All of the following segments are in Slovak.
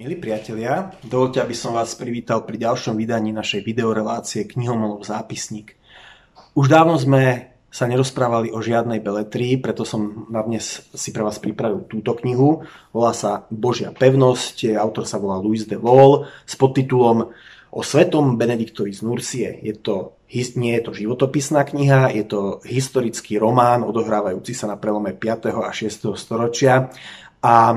Milí priatelia, dovolte, aby som vás privítal pri ďalšom vydaní našej videorelácie Knihomolov zápisník. Už dávno sme sa nerozprávali o žiadnej beletrii, preto som na dnes si pre vás pripravil túto knihu. Volá sa Božia pevnosť, autor sa volá Louis de Vol s podtitulom O svetom Benediktovi z Nursie. Je to, nie je to životopisná kniha, je to historický román odohrávajúci sa na prelome 5. a 6. storočia a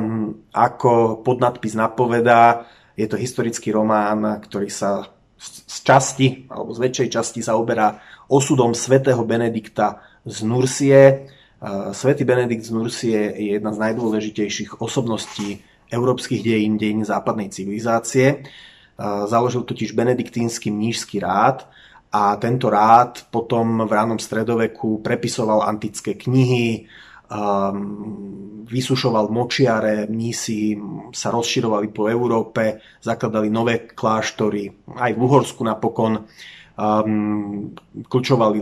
ako podnadpis napovedá, je to historický román, ktorý sa z časti, alebo z väčšej časti zaoberá osudom svätého Benedikta z Nursie. Svetý Benedikt z Nursie je jedna z najdôležitejších osobností európskych dejín, dejín západnej civilizácie. Založil totiž benediktínsky mnížský rád a tento rád potom v ránom stredoveku prepisoval antické knihy, vysušoval močiare, mnísi sa rozširovali po Európe, zakladali nové kláštory, aj v Uhorsku napokon. Um,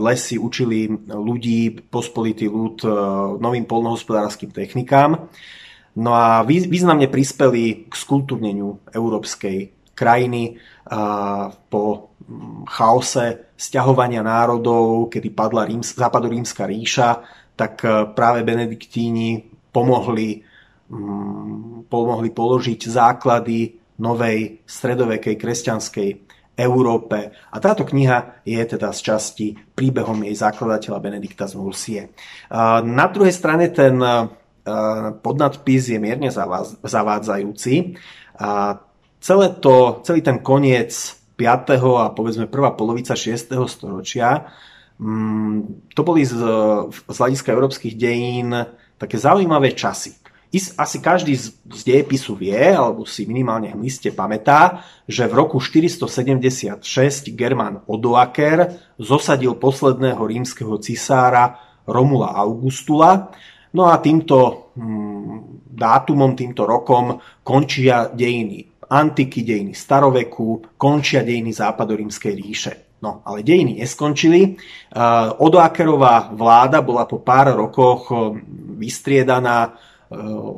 lesy, učili ľudí, pospolitý ľud uh, novým polnohospodárským technikám. No a významne prispeli k skultúrneniu európskej krajiny uh, po chaose sťahovania národov, kedy padla Ríms, západorímska ríša, tak e, práve benediktíni pomohli, mm, pomohli položiť základy novej stredovekej kresťanskej Európe. A táto kniha je teda z časti príbehom jej zakladateľa Benedikta z Nursie. Na druhej strane ten e, podnadpis je mierne zavádzajúci. Celé to, celý ten koniec 5. a povedzme prvá polovica 6. storočia to boli z, z hľadiska európskych dejín také zaujímavé časy. Asi každý z, z dejepisu vie, alebo si minimálne v liste pamätá, že v roku 476 German Odoaker zosadil posledného rímskeho cisára Romula Augustula. No a týmto hmm, dátumom, týmto rokom končia dejiny antiky, dejiny staroveku, končia dejiny západorímskej ríše. No, ale dejiny neskončili. Odoakerová vláda bola po pár rokoch vystriedaná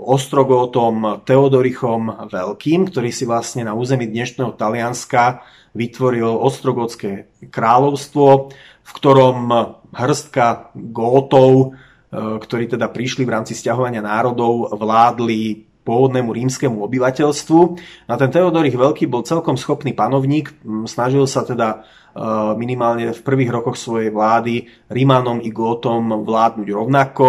Ostrogotom Teodorichom Veľkým, ktorý si vlastne na území dnešného Talianska vytvoril Ostrogotské kráľovstvo, v ktorom hrstka gótov, ktorí teda prišli v rámci stiahovania národov, vládli pôvodnému rímskemu obyvateľstvu. A ten Teodorich Veľký bol celkom schopný panovník, snažil sa teda minimálne v prvých rokoch svojej vlády Rímanom i Gótom vládnuť rovnako.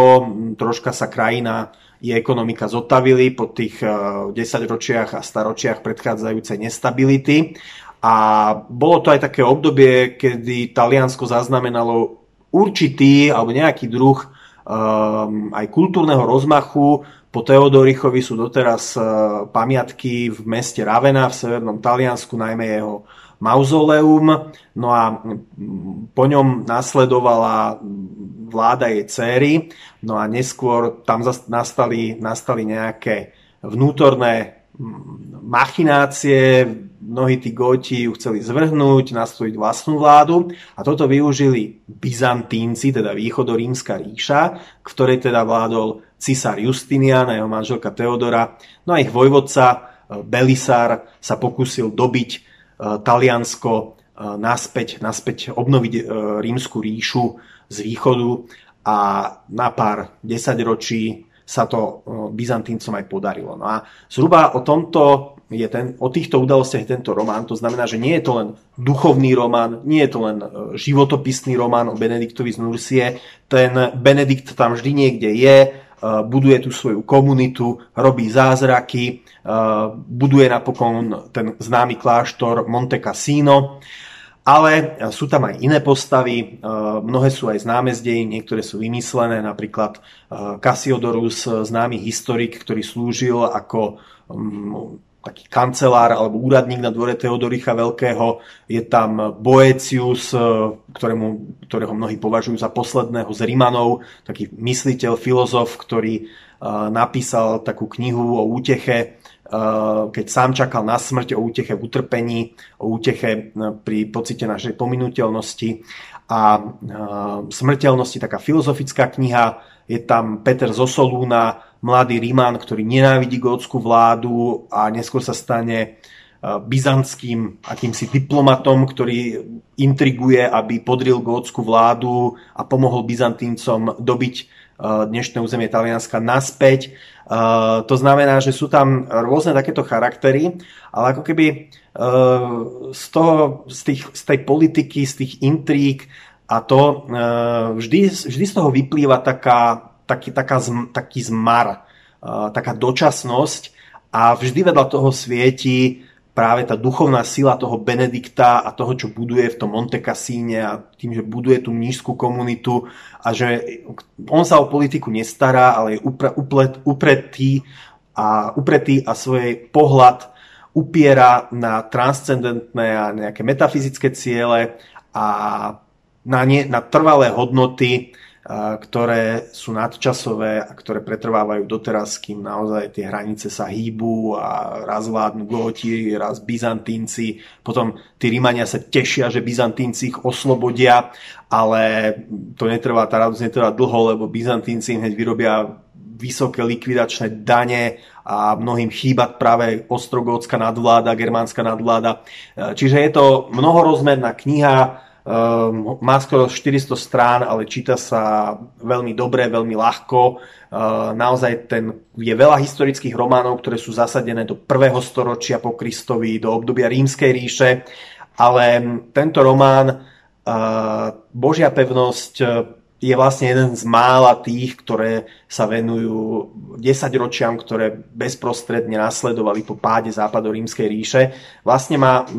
Troška sa krajina i ekonomika zotavili po tých 10 ročiach a staročiach predchádzajúcej nestability. A bolo to aj také obdobie, kedy Taliansko zaznamenalo určitý alebo nejaký druh um, aj kultúrneho rozmachu. Po Teodorichovi sú doteraz uh, pamiatky v meste Ravena v severnom Taliansku, najmä jeho mauzoleum, no a po ňom nasledovala vláda jej céry, no a neskôr tam nastali, nastali nejaké vnútorné machinácie, mnohí tí goti ju chceli zvrhnúť, nastojiť vlastnú vládu. A toto využili Byzantínci, teda východorímska ríša, ktorej teda vládol cisár Justinian a jeho manželka Teodora. No a ich vojvodca eh, Belisár sa pokúsil dobiť Taliansko e, naspäť, naspäť obnoviť e, rímsku ríšu z východu a na pár desaťročí sa to Byzantíncom aj podarilo. No a zhruba o tomto je ten, o týchto udalostiach tento román. To znamená, že nie je to len duchovný román, nie je to len životopisný román o Benediktovi z Nursie. Ten Benedikt tam vždy niekde je, buduje tú svoju komunitu, robí zázraky, buduje napokon ten známy kláštor Monte Cassino, ale sú tam aj iné postavy, mnohé sú aj známe z dejín, niektoré sú vymyslené, napríklad Cassiodorus, známy historik, ktorý slúžil ako taký kancelár alebo úradník na dvore Teodoricha Veľkého. Je tam Boecius, e, ktorému, ktorého mnohí považujú za posledného z Rimanov, taký mysliteľ, filozof, ktorý e, napísal takú knihu o úteche, e, keď sám čakal na smrť, o úteche v utrpení, o úteche pri pocite našej pominuteľnosti a smrteľnosti, taká filozofická kniha. Je tam Peter Zosolúna, mladý Ríman, ktorý nenávidí gótsku vládu a neskôr sa stane byzantským akýmsi diplomatom, ktorý intriguje, aby podril gótsku vládu a pomohol Byzantíncom dobiť dnešné územie Talianska naspäť. To znamená, že sú tam rôzne takéto charaktery, ale ako keby z, toho, z, tých, z tej politiky, z tých intrík a to vždy, vždy z toho vyplýva taká, taký, taká, taký zmar, taká dočasnosť a vždy vedľa toho svieti práve tá duchovná sila toho Benedikta a toho, čo buduje v tom Monte Cassine a tým, že buduje tú nízku komunitu a že on sa o politiku nestará, ale je uplet, upretý a, upretý a svoj pohľad upiera na transcendentné a nejaké metafyzické ciele a na, nie, na trvalé hodnoty, ktoré sú nadčasové a ktoré pretrvávajú doteraz, kým naozaj tie hranice sa hýbu a raz vládnu Góti, raz Byzantínci. Potom tí Rímania sa tešia, že Byzantínci ich oslobodia, ale to netrvá, tá radosť netrvá dlho, lebo Byzantínci hneď vyrobia vysoké likvidačné dane a mnohým chýba práve ostrogótska nadvláda, germánska nadvláda. Čiže je to mnohorozmerná kniha, Um, má skoro 400 strán, ale číta sa veľmi dobre, veľmi ľahko. Uh, naozaj ten, je veľa historických románov, ktoré sú zasadené do prvého storočia po Kristovi, do obdobia rímskej ríše, ale tento román uh, Božia pevnosť je vlastne jeden z mála tých, ktoré sa venujú 10 ročiam, ktoré bezprostredne nasledovali po páde západu rímskej ríše. Vlastne ma,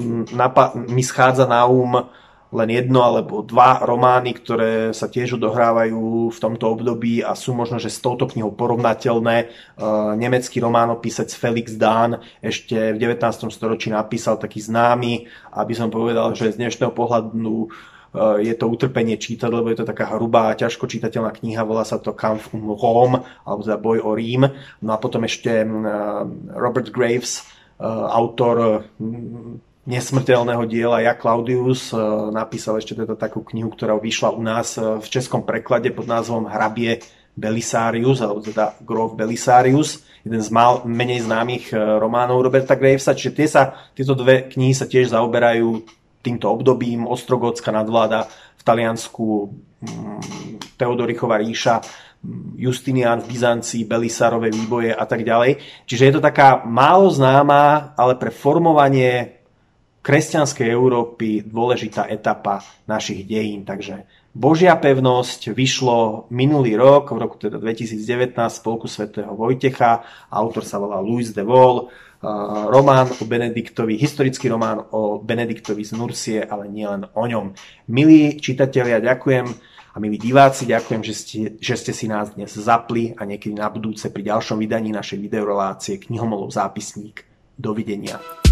mi schádza na um len jedno alebo dva romány, ktoré sa tiež odohrávajú v tomto období a sú možno, že s touto knihou porovnateľné. E, nemecký románopísec Felix Dahn ešte v 19. storočí napísal taký známy, aby som povedal, že z dnešného pohľadu e, je to utrpenie čítať, lebo je to taká hrubá, ťažko čitateľná kniha, volá sa to Kampf um Rome, alebo za boj o Rím. No a potom ešte e, Robert Graves, autor nesmrteľného diela Ja Claudius e, napísal ešte teda takú knihu, ktorá vyšla u nás e, v českom preklade pod názvom Hrabie Belisarius, alebo teda Grof Belisarius, jeden z mal, menej známych e, románov Roberta Gravesa. Čiže tie sa, tieto dve knihy sa tiež zaoberajú týmto obdobím. Ostrogócka nadvláda v Taliansku, mm, Teodorichová ríša, mm, Justinian v Byzancii, Belisarové výboje a tak ďalej. Čiže je to taká málo známa, ale pre formovanie kresťanskej Európy dôležitá etapa našich dejín. Takže Božia pevnosť vyšlo minulý rok, v roku teda 2019 spolku svätého Vojtecha, autor sa volá Louis de Vol, román o Benediktovi, historický román o Benediktovi z Nursie, ale nielen o ňom. Milí čitatelia, ďakujem a milí diváci, ďakujem, že ste, že ste si nás dnes zapli a niekedy na budúce pri ďalšom vydaní našej videorelácie Knihomolov zápisník. Dovidenia.